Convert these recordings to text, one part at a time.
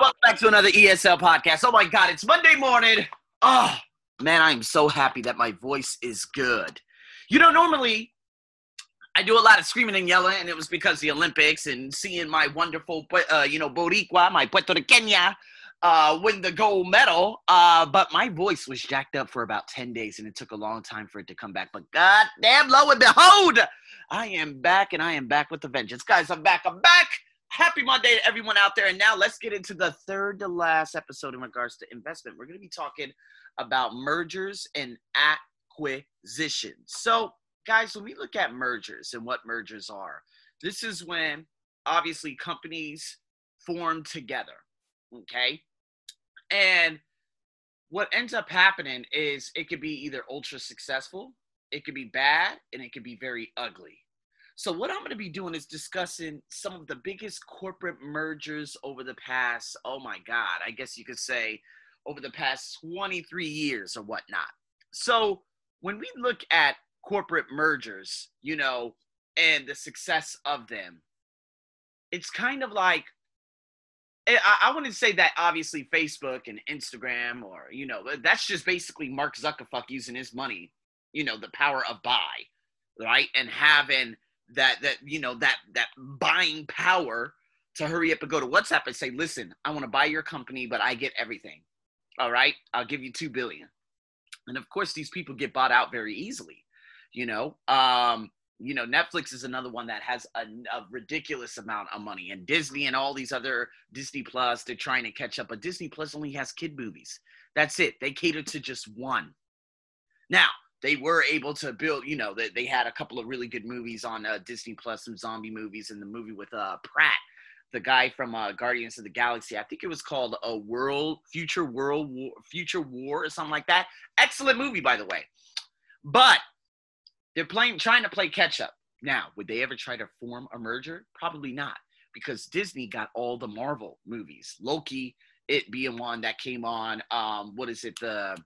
welcome back to another ESL podcast. Oh my God, it's Monday morning. Oh, man, I'm so happy that my voice is good. You know, normally I do a lot of screaming and yelling, and it was because the Olympics and seeing my wonderful, uh, you know, Boricua, my Puerto Riqueña, uh, win the gold medal. Uh, but my voice was jacked up for about 10 days, and it took a long time for it to come back. But God damn, lo and behold, I am back, and I am back with the vengeance. Guys, I'm back. I'm back. Happy Monday to everyone out there. And now let's get into the third to last episode in regards to investment. We're going to be talking about mergers and acquisitions. So, guys, when we look at mergers and what mergers are, this is when obviously companies form together. Okay. And what ends up happening is it could be either ultra successful, it could be bad, and it could be very ugly. So, what I'm going to be doing is discussing some of the biggest corporate mergers over the past, oh my God, I guess you could say over the past 23 years or whatnot. So, when we look at corporate mergers, you know, and the success of them, it's kind of like eh, I, I wouldn't say that obviously Facebook and Instagram or you know that's just basically Mark Zuckerfuck using his money, you know, the power of buy, right, and having that that you know that that buying power to hurry up and go to WhatsApp and say, listen, I want to buy your company, but I get everything. All right, I'll give you two billion. And of course, these people get bought out very easily you know? Um you know netflix is another one that has a, a, ridiculous amount of money and disney and all these other disney plus they're trying to catch up but disney plus only has kid movies. That's it. They cater to just one. Now they were able to build you know they, they had a couple of really good movies on uh, disney plus some zombie movies and the movie with uh pratt the guy from uh, Guardians of the Galaxy. I think it was called a World Future World War, Future War or something like that. Excellent movie, by the way. But they're playing, trying to play catch up. Now, would they ever try to form a merger? Probably not, because Disney got all the Marvel movies. Loki, it being one that came on. Um, what is it? The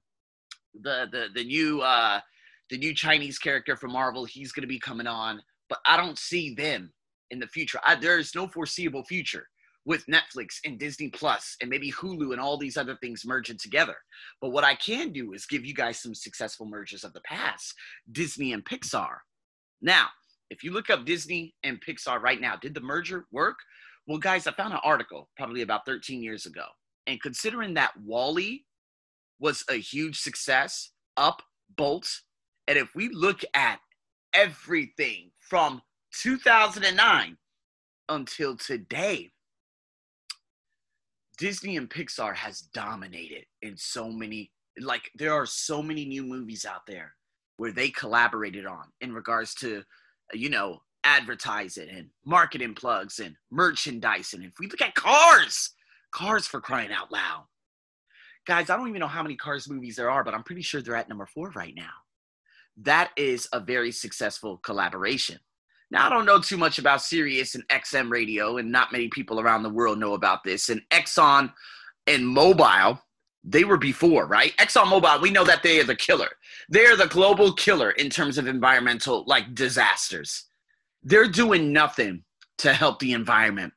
the the the new uh the new Chinese character from Marvel. He's going to be coming on, but I don't see them in the future. I, there's no foreseeable future with Netflix and Disney Plus and maybe Hulu and all these other things merging together. But what I can do is give you guys some successful mergers of the past Disney and Pixar. Now, if you look up Disney and Pixar right now, did the merger work? Well, guys, I found an article probably about 13 years ago. And considering that WALL-E was a huge success, Up, Bolt, and if we look at everything from 2009 until today, Disney and Pixar has dominated in so many like there are so many new movies out there where they collaborated on in regards to you know advertising and marketing plugs and merchandise and if we look at cars cars for crying out loud guys i don't even know how many cars movies there are but i'm pretty sure they're at number four right now that is a very successful collaboration now, I don't know too much about Sirius and XM radio, and not many people around the world know about this. And Exxon and Mobil, they were before, right? Exxon Mobil, we know that they are the killer. They are the global killer in terms of environmental like disasters. They're doing nothing to help the environment.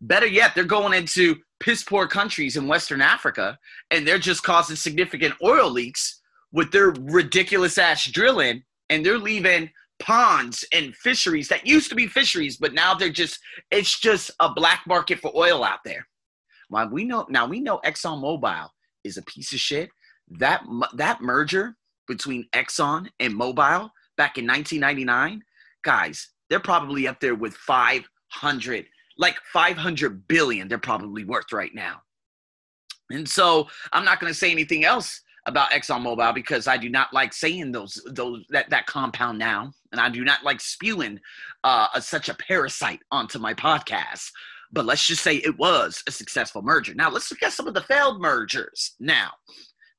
Better yet, they're going into piss poor countries in Western Africa and they're just causing significant oil leaks with their ridiculous ass drilling and they're leaving ponds and fisheries that used to be fisheries, but now they're just it's just a black market for oil out there. Well, we know now we know ExxonMobil is a piece of shit. That that merger between Exxon and Mobil back in 1999, guys, they're probably up there with 500 like 500 billion they're probably worth right now. And so I'm not going to say anything else about ExxonMobil because I do not like saying those those that that compound now, and I do not like spewing uh, a, such a parasite onto my podcast. But let's just say it was a successful merger. Now let's look at some of the failed mergers. Now,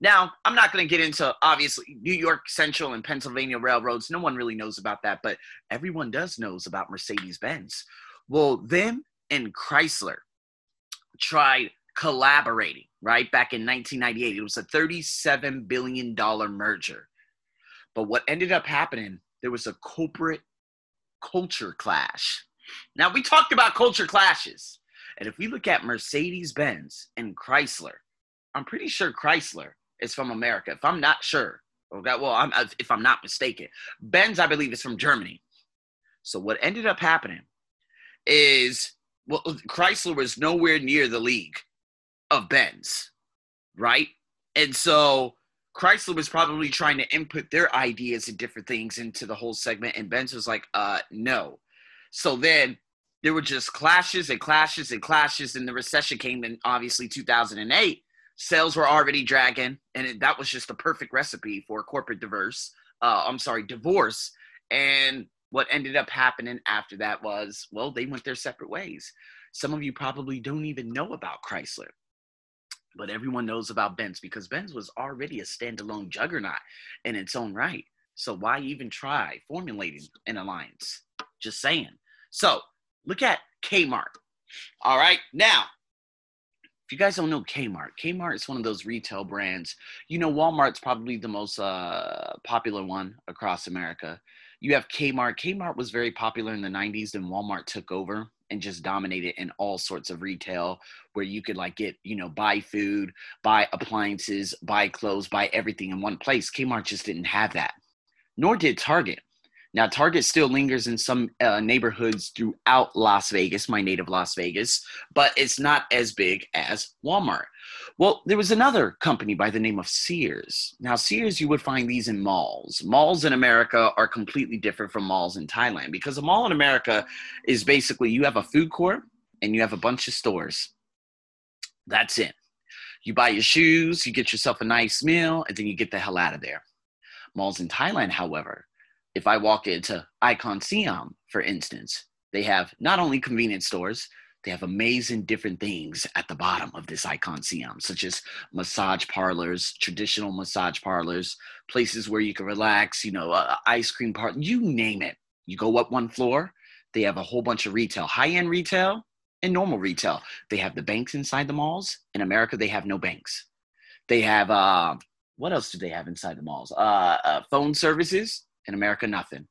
now I'm not going to get into obviously New York Central and Pennsylvania railroads. No one really knows about that, but everyone does knows about Mercedes Benz. Well, them and Chrysler tried collaborating, right? Back in 1998. It was a $37 billion merger. But what ended up happening, there was a corporate culture clash. Now, we talked about culture clashes. And if we look at Mercedes Benz and Chrysler, I'm pretty sure Chrysler is from America. If I'm not sure, okay, well, I'm, uh, if I'm not mistaken, Benz, I believe, is from Germany. So what ended up happening is, well, Chrysler was nowhere near the league of Benz, right? And so Chrysler was probably trying to input their ideas and different things into the whole segment, and Benz was like, uh, no. So then there were just clashes and clashes and clashes, and the recession came in obviously 2008. Sales were already dragging, and it, that was just the perfect recipe for corporate diverse. Uh, I'm sorry, divorce. And what ended up happening after that was, well, they went their separate ways. Some of you probably don't even know about Chrysler but everyone knows about Benz because Benz was already a standalone juggernaut in its own right. So why even try formulating an alliance? Just saying. So look at Kmart. All right. Now, if you guys don't know Kmart, Kmart is one of those retail brands. You know, Walmart's probably the most uh, popular one across America. You have Kmart. Kmart was very popular in the 90s, then Walmart took over and just dominated in all sorts of retail where you could like get, you know, buy food, buy appliances, buy clothes, buy everything in one place. Kmart just didn't have that. Nor did Target. Now, Target still lingers in some uh, neighborhoods throughout Las Vegas, my native Las Vegas, but it's not as big as Walmart. Well, there was another company by the name of Sears. Now, Sears, you would find these in malls. Malls in America are completely different from malls in Thailand because a mall in America is basically you have a food court and you have a bunch of stores. That's it. You buy your shoes, you get yourself a nice meal, and then you get the hell out of there. Malls in Thailand, however, if I walk into Icon Siam, for instance, they have not only convenience stores, they have amazing different things at the bottom of this Icon Siam, such as massage parlors, traditional massage parlors, places where you can relax, you know, uh, ice cream parlor, you name it. You go up one floor, they have a whole bunch of retail, high end retail and normal retail. They have the banks inside the malls. In America, they have no banks. They have, uh, what else do they have inside the malls? Uh, uh, phone services. In America, nothing.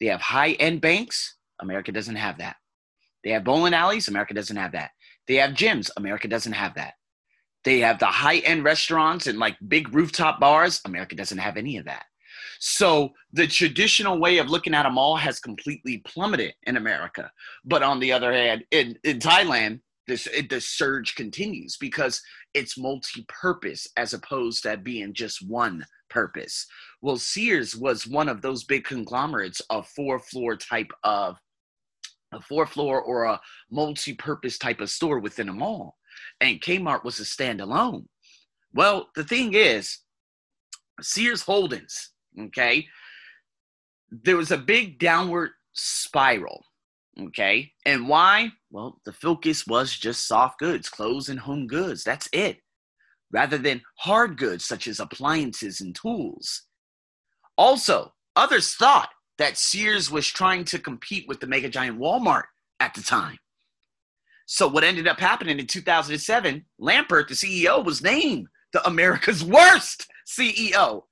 They have high end banks. America doesn't have that. They have bowling alleys. America doesn't have that. They have gyms. America doesn't have that. They have the high end restaurants and like big rooftop bars. America doesn't have any of that. So the traditional way of looking at a mall has completely plummeted in America. But on the other hand, in, in Thailand, this it, the surge continues because it's multi-purpose as opposed to being just one purpose. Well, Sears was one of those big conglomerates of four floor type of a four floor or a multi-purpose type of store within a mall. And Kmart was a standalone. Well, the thing is, Sears Holdings, okay, there was a big downward spiral. Okay. And why? Well, the focus was just soft goods, clothes, and home goods. That's it. Rather than hard goods such as appliances and tools. Also, others thought that Sears was trying to compete with the mega giant Walmart at the time. So what ended up happening in 2007, Lampert, the CEO, was named the America's worst CEO.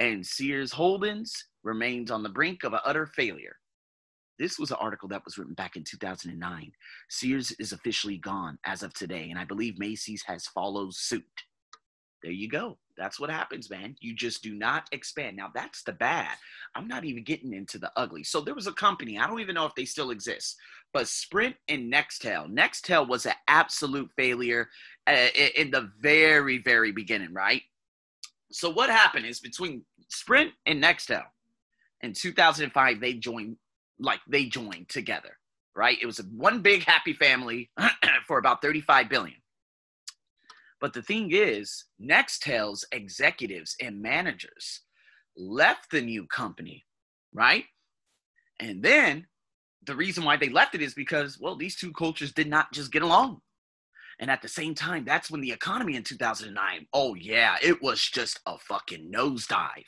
And Sears Holdings remains on the brink of an utter failure. This was an article that was written back in 2009. Sears is officially gone as of today, and I believe Macy's has followed suit. There you go. That's what happens, man. You just do not expand. Now, that's the bad. I'm not even getting into the ugly. So, there was a company, I don't even know if they still exist, but Sprint and Nextel. Nextel was an absolute failure uh, in the very, very beginning, right? So, what happened is between Sprint and Nextel in 2005, they joined, like, they joined together, right? It was one big happy family for about 35 billion. But the thing is, Nextel's executives and managers left the new company, right? And then the reason why they left it is because, well, these two cultures did not just get along. And at the same time, that's when the economy in 2009, oh, yeah, it was just a fucking nosedive.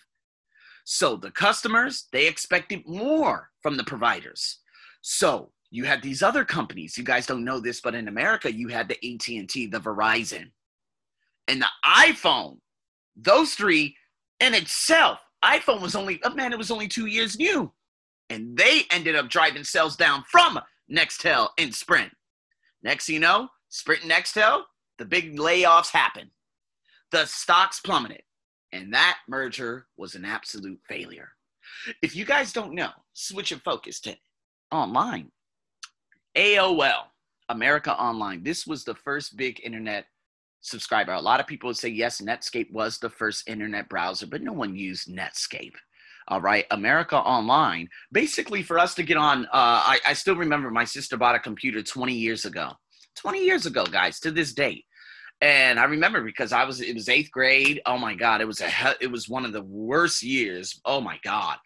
So the customers, they expected more from the providers. So you had these other companies. You guys don't know this, but in America, you had the AT&T, the Verizon, and the iPhone, those three in itself, iPhone was only, oh man, it was only two years new. And they ended up driving sales down from Nextel and Sprint. Next you know, Sprint and Nextel, the big layoffs happen. The stocks plummeted. And that merger was an absolute failure. If you guys don't know, switch your focus to online. AOL, America Online. This was the first big internet subscriber. A lot of people would say, yes, Netscape was the first internet browser, but no one used Netscape. All right, America Online. Basically, for us to get on, uh, I, I still remember my sister bought a computer 20 years ago. 20 years ago, guys, to this date. And I remember because I was it was eighth grade. Oh my god, it was a it was one of the worst years. Oh my god.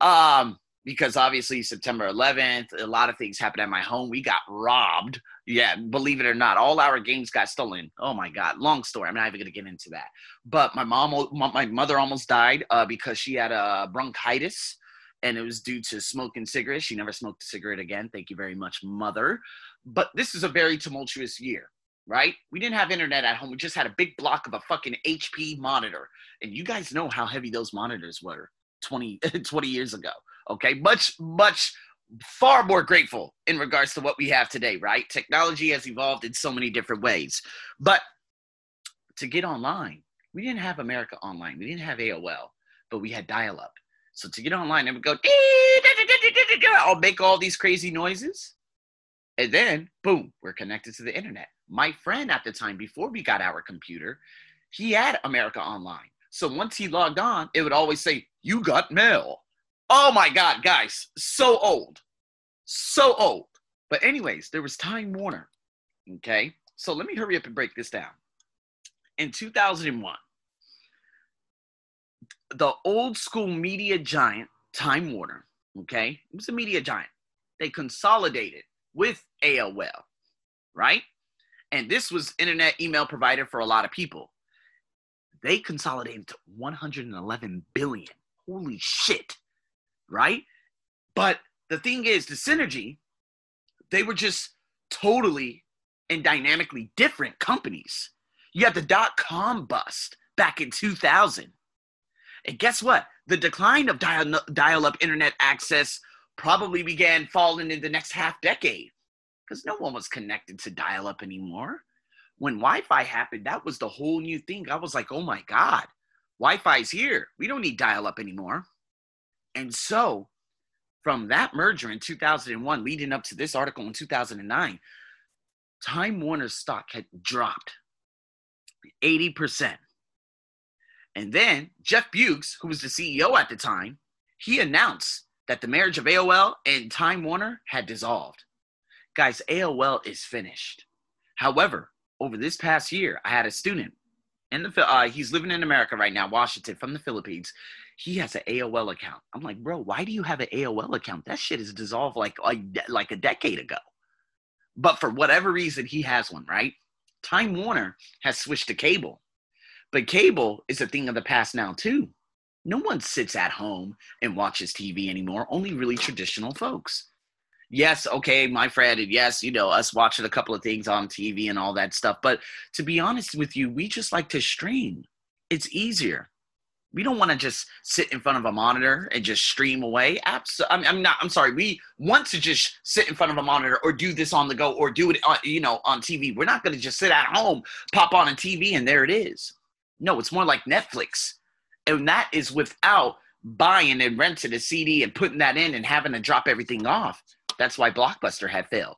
Um, because obviously September 11th, a lot of things happened at my home. We got robbed. Yeah, believe it or not, all our games got stolen. Oh my God, long story. I'm not even gonna get into that. But my mom, my mother almost died uh, because she had a bronchitis, and it was due to smoking cigarettes. She never smoked a cigarette again. Thank you very much, mother. But this is a very tumultuous year, right? We didn't have internet at home. We just had a big block of a fucking HP monitor, and you guys know how heavy those monitors were 20, 20 years ago Okay, much, much far more grateful in regards to what we have today, right? Technology has evolved in so many different ways. But to get online, we didn't have America Online, we didn't have AOL, but we had dial up. So to get online, it would go, I'll make all these crazy noises. And then, boom, we're connected to the internet. My friend at the time, before we got our computer, he had America Online. So once he logged on, it would always say, You got mail. Oh my God, guys, so old, so old. But anyways, there was Time Warner. Okay, so let me hurry up and break this down. In 2001, the old school media giant Time Warner, okay, it was a media giant. They consolidated with AOL, right? And this was internet email provider for a lot of people. They consolidated to 111 billion. Holy shit right? But the thing is, the synergy, they were just totally and dynamically different companies. You had the dot com bust back in 2000. And guess what? The decline of dial up internet access probably began falling in the next half decade because no one was connected to dial up anymore. When Wi Fi happened, that was the whole new thing. I was like, oh my God, Wi Fi's here. We don't need dial up anymore. And so, from that merger in 2001, leading up to this article in 2009, Time Warner stock had dropped 80%. And then Jeff Bewkes, who was the CEO at the time, he announced that the marriage of AOL and Time Warner had dissolved. Guys, AOL is finished. However, over this past year, I had a student in the uh, he's living in America right now, Washington, from the Philippines he has an AOL account. I'm like, bro, why do you have an AOL account? That shit is dissolved like like, like a decade ago. But for whatever reason, he has one, right? Time Warner has switched to cable. But cable is a thing of the past now, too. No one sits at home and watches TV anymore, only really traditional folks. Yes, okay, my friend, and yes, you know, us watching a couple of things on TV and all that stuff. But to be honest with you, we just like to stream. It's easier we don't want to just sit in front of a monitor and just stream away. Absolutely. I'm, not. I'm sorry. We want to just sit in front of a monitor or do this on the go or do it, on, you know, on TV. We're not going to just sit at home, pop on a TV, and there it is. No, it's more like Netflix, and that is without buying and renting a CD and putting that in and having to drop everything off. That's why Blockbuster had failed.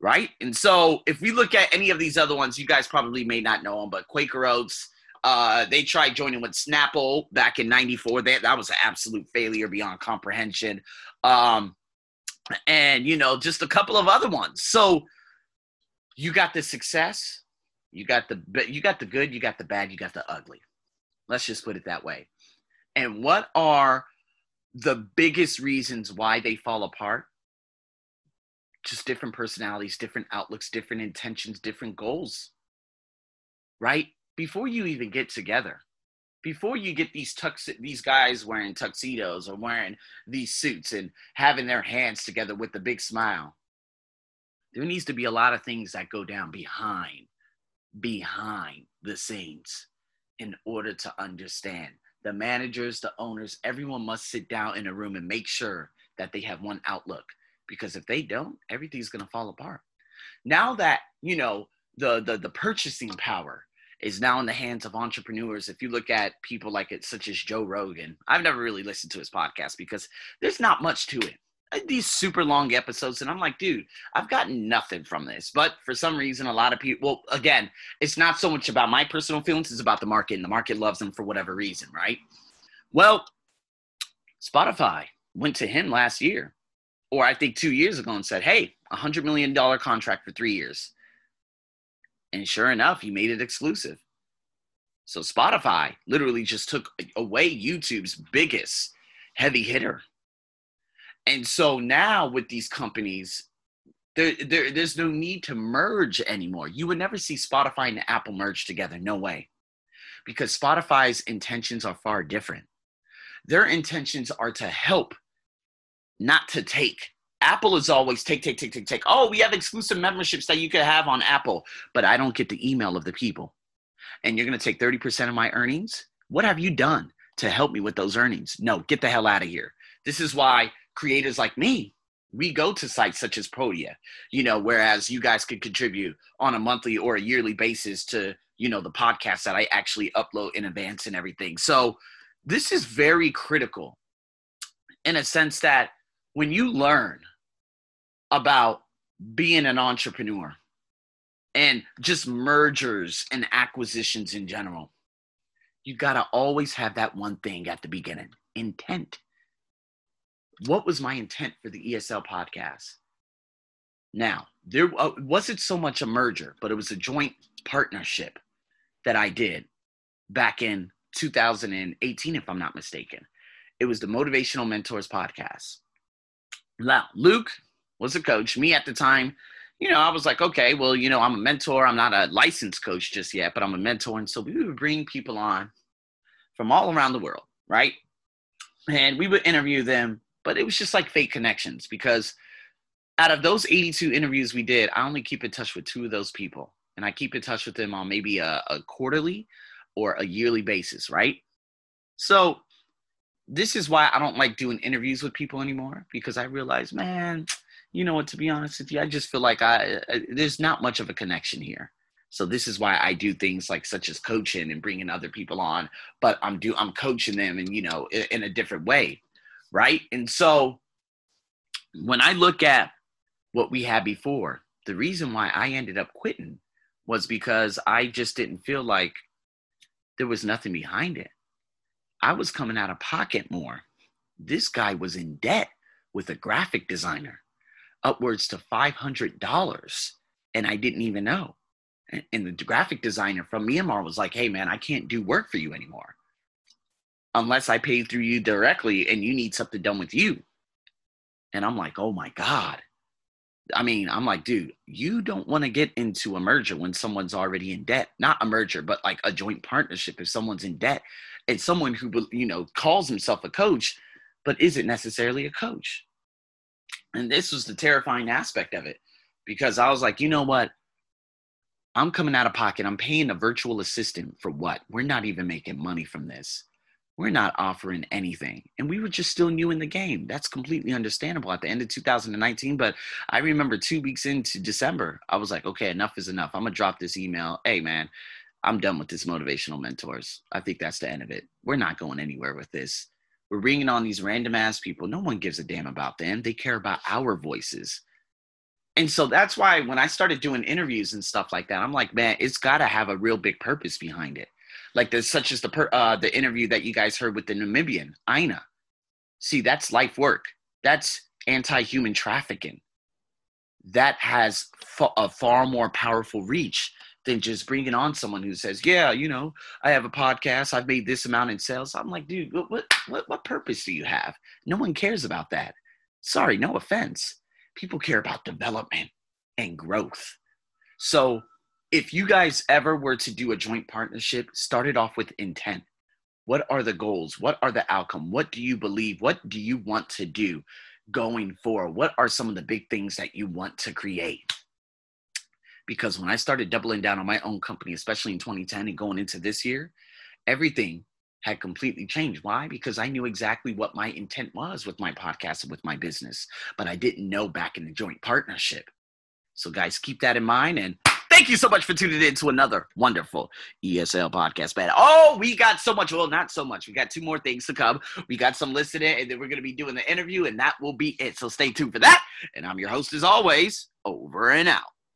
Right. And so if we look at any of these other ones, you guys probably may not know them, but Quaker Oats, uh, they tried joining with Snapple back in '94. That that was an absolute failure beyond comprehension. Um, and you know, just a couple of other ones. So you got the success, you got the you got the good, you got the bad, you got the ugly. Let's just put it that way. And what are the biggest reasons why they fall apart? Just different personalities, different outlooks, different intentions, different goals. Right? Before you even get together, before you get these tux these guys wearing tuxedos or wearing these suits and having their hands together with a big smile, there needs to be a lot of things that go down behind behind the scenes in order to understand the managers, the owners, everyone must sit down in a room and make sure that they have one outlook. Because if they don't, everything's going to fall apart. now that you know the the the purchasing power is now in the hands of entrepreneurs. If you look at people like it, such as Joe Rogan, I've never really listened to his podcast because there's not much to it. These super long episodes, and I'm like, dude, I've gotten nothing from this. But for some reason, a lot of people, well, again, it's not so much about my personal feelings, it's about the market, and the market loves them for whatever reason, right? Well, Spotify went to him last year, or I think two years ago, and said, hey, a $100 million contract for three years. And sure enough, he made it exclusive. So Spotify literally just took away YouTube's biggest heavy hitter. And so now with these companies, there, there, there's no need to merge anymore. You would never see Spotify and Apple merge together. No way. Because Spotify's intentions are far different. Their intentions are to help, not to take. Apple is always take, take, take, take, take. Oh, we have exclusive memberships that you could have on Apple, but I don't get the email of the people. And you're going to take 30% of my earnings? What have you done to help me with those earnings? No, get the hell out of here. This is why creators like me, we go to sites such as Podia, you know, whereas you guys could contribute on a monthly or a yearly basis to, you know, the podcast that I actually upload in advance and everything. So this is very critical in a sense that when you learn about being an entrepreneur and just mergers and acquisitions in general, you got to always have that one thing at the beginning intent. What was my intent for the ESL podcast? Now, there uh, wasn't so much a merger, but it was a joint partnership that I did back in 2018, if I'm not mistaken. It was the Motivational Mentors podcast. Now, Luke was a coach. Me at the time, you know, I was like, okay, well, you know, I'm a mentor. I'm not a licensed coach just yet, but I'm a mentor. And so we would bring people on from all around the world, right? And we would interview them, but it was just like fake connections because out of those 82 interviews we did, I only keep in touch with two of those people. And I keep in touch with them on maybe a, a quarterly or a yearly basis, right? So this is why I don't like doing interviews with people anymore because I realize, man, you know what? To be honest with you, I just feel like I, I there's not much of a connection here. So this is why I do things like such as coaching and bringing other people on, but I'm do I'm coaching them and you know in, in a different way, right? And so when I look at what we had before, the reason why I ended up quitting was because I just didn't feel like there was nothing behind it. I was coming out of pocket more. This guy was in debt with a graphic designer, upwards to $500. And I didn't even know. And the graphic designer from Myanmar was like, hey, man, I can't do work for you anymore unless I pay through you directly and you need something done with you. And I'm like, oh my God. I mean, I'm like, dude, you don't want to get into a merger when someone's already in debt. Not a merger, but like a joint partnership if someone's in debt and someone who, you know, calls himself a coach, but isn't necessarily a coach. And this was the terrifying aspect of it because I was like, you know what? I'm coming out of pocket. I'm paying a virtual assistant for what? We're not even making money from this we're not offering anything. And we were just still new in the game. That's completely understandable at the end of 2019. But I remember two weeks into December, I was like, okay, enough is enough. I'm to drop this email. Hey, man, I'm done with this motivational mentors. I think that's the end of it. We're not going anywhere with this. We're bringing on these random ass people. No one gives a damn about them. They care about our voices. And so that's why when I started doing interviews and stuff like that, I'm like, man, it's got to have a real big purpose behind it like there's such as the per, uh, the interview that you guys heard with the Namibian Ina. See, that's life work. That's anti-human trafficking. That has fa- a far more powerful reach than just bringing on someone who says, "Yeah, you know, I have a podcast. I've made this amount in sales." I'm like, dude, what what what purpose do you have? No one cares about that. Sorry, no offense. People care about development and growth. So if you guys ever were to do a joint partnership, start it off with intent. What are the goals? What are the outcome? What do you believe? What do you want to do going forward? What are some of the big things that you want to create? Because when I started doubling down on my own company, especially in 2010 and going into this year, everything had completely changed. Why? Because I knew exactly what my intent was with my podcast and with my business, but I didn't know back in the joint partnership. So, guys, keep that in mind. And thank you so much for tuning in to another wonderful ESL podcast, But Oh, we got so much. Well, not so much. We got two more things to come. We got some listening, and then we're going to be doing the interview, and that will be it. So, stay tuned for that. And I'm your host, as always, over and out.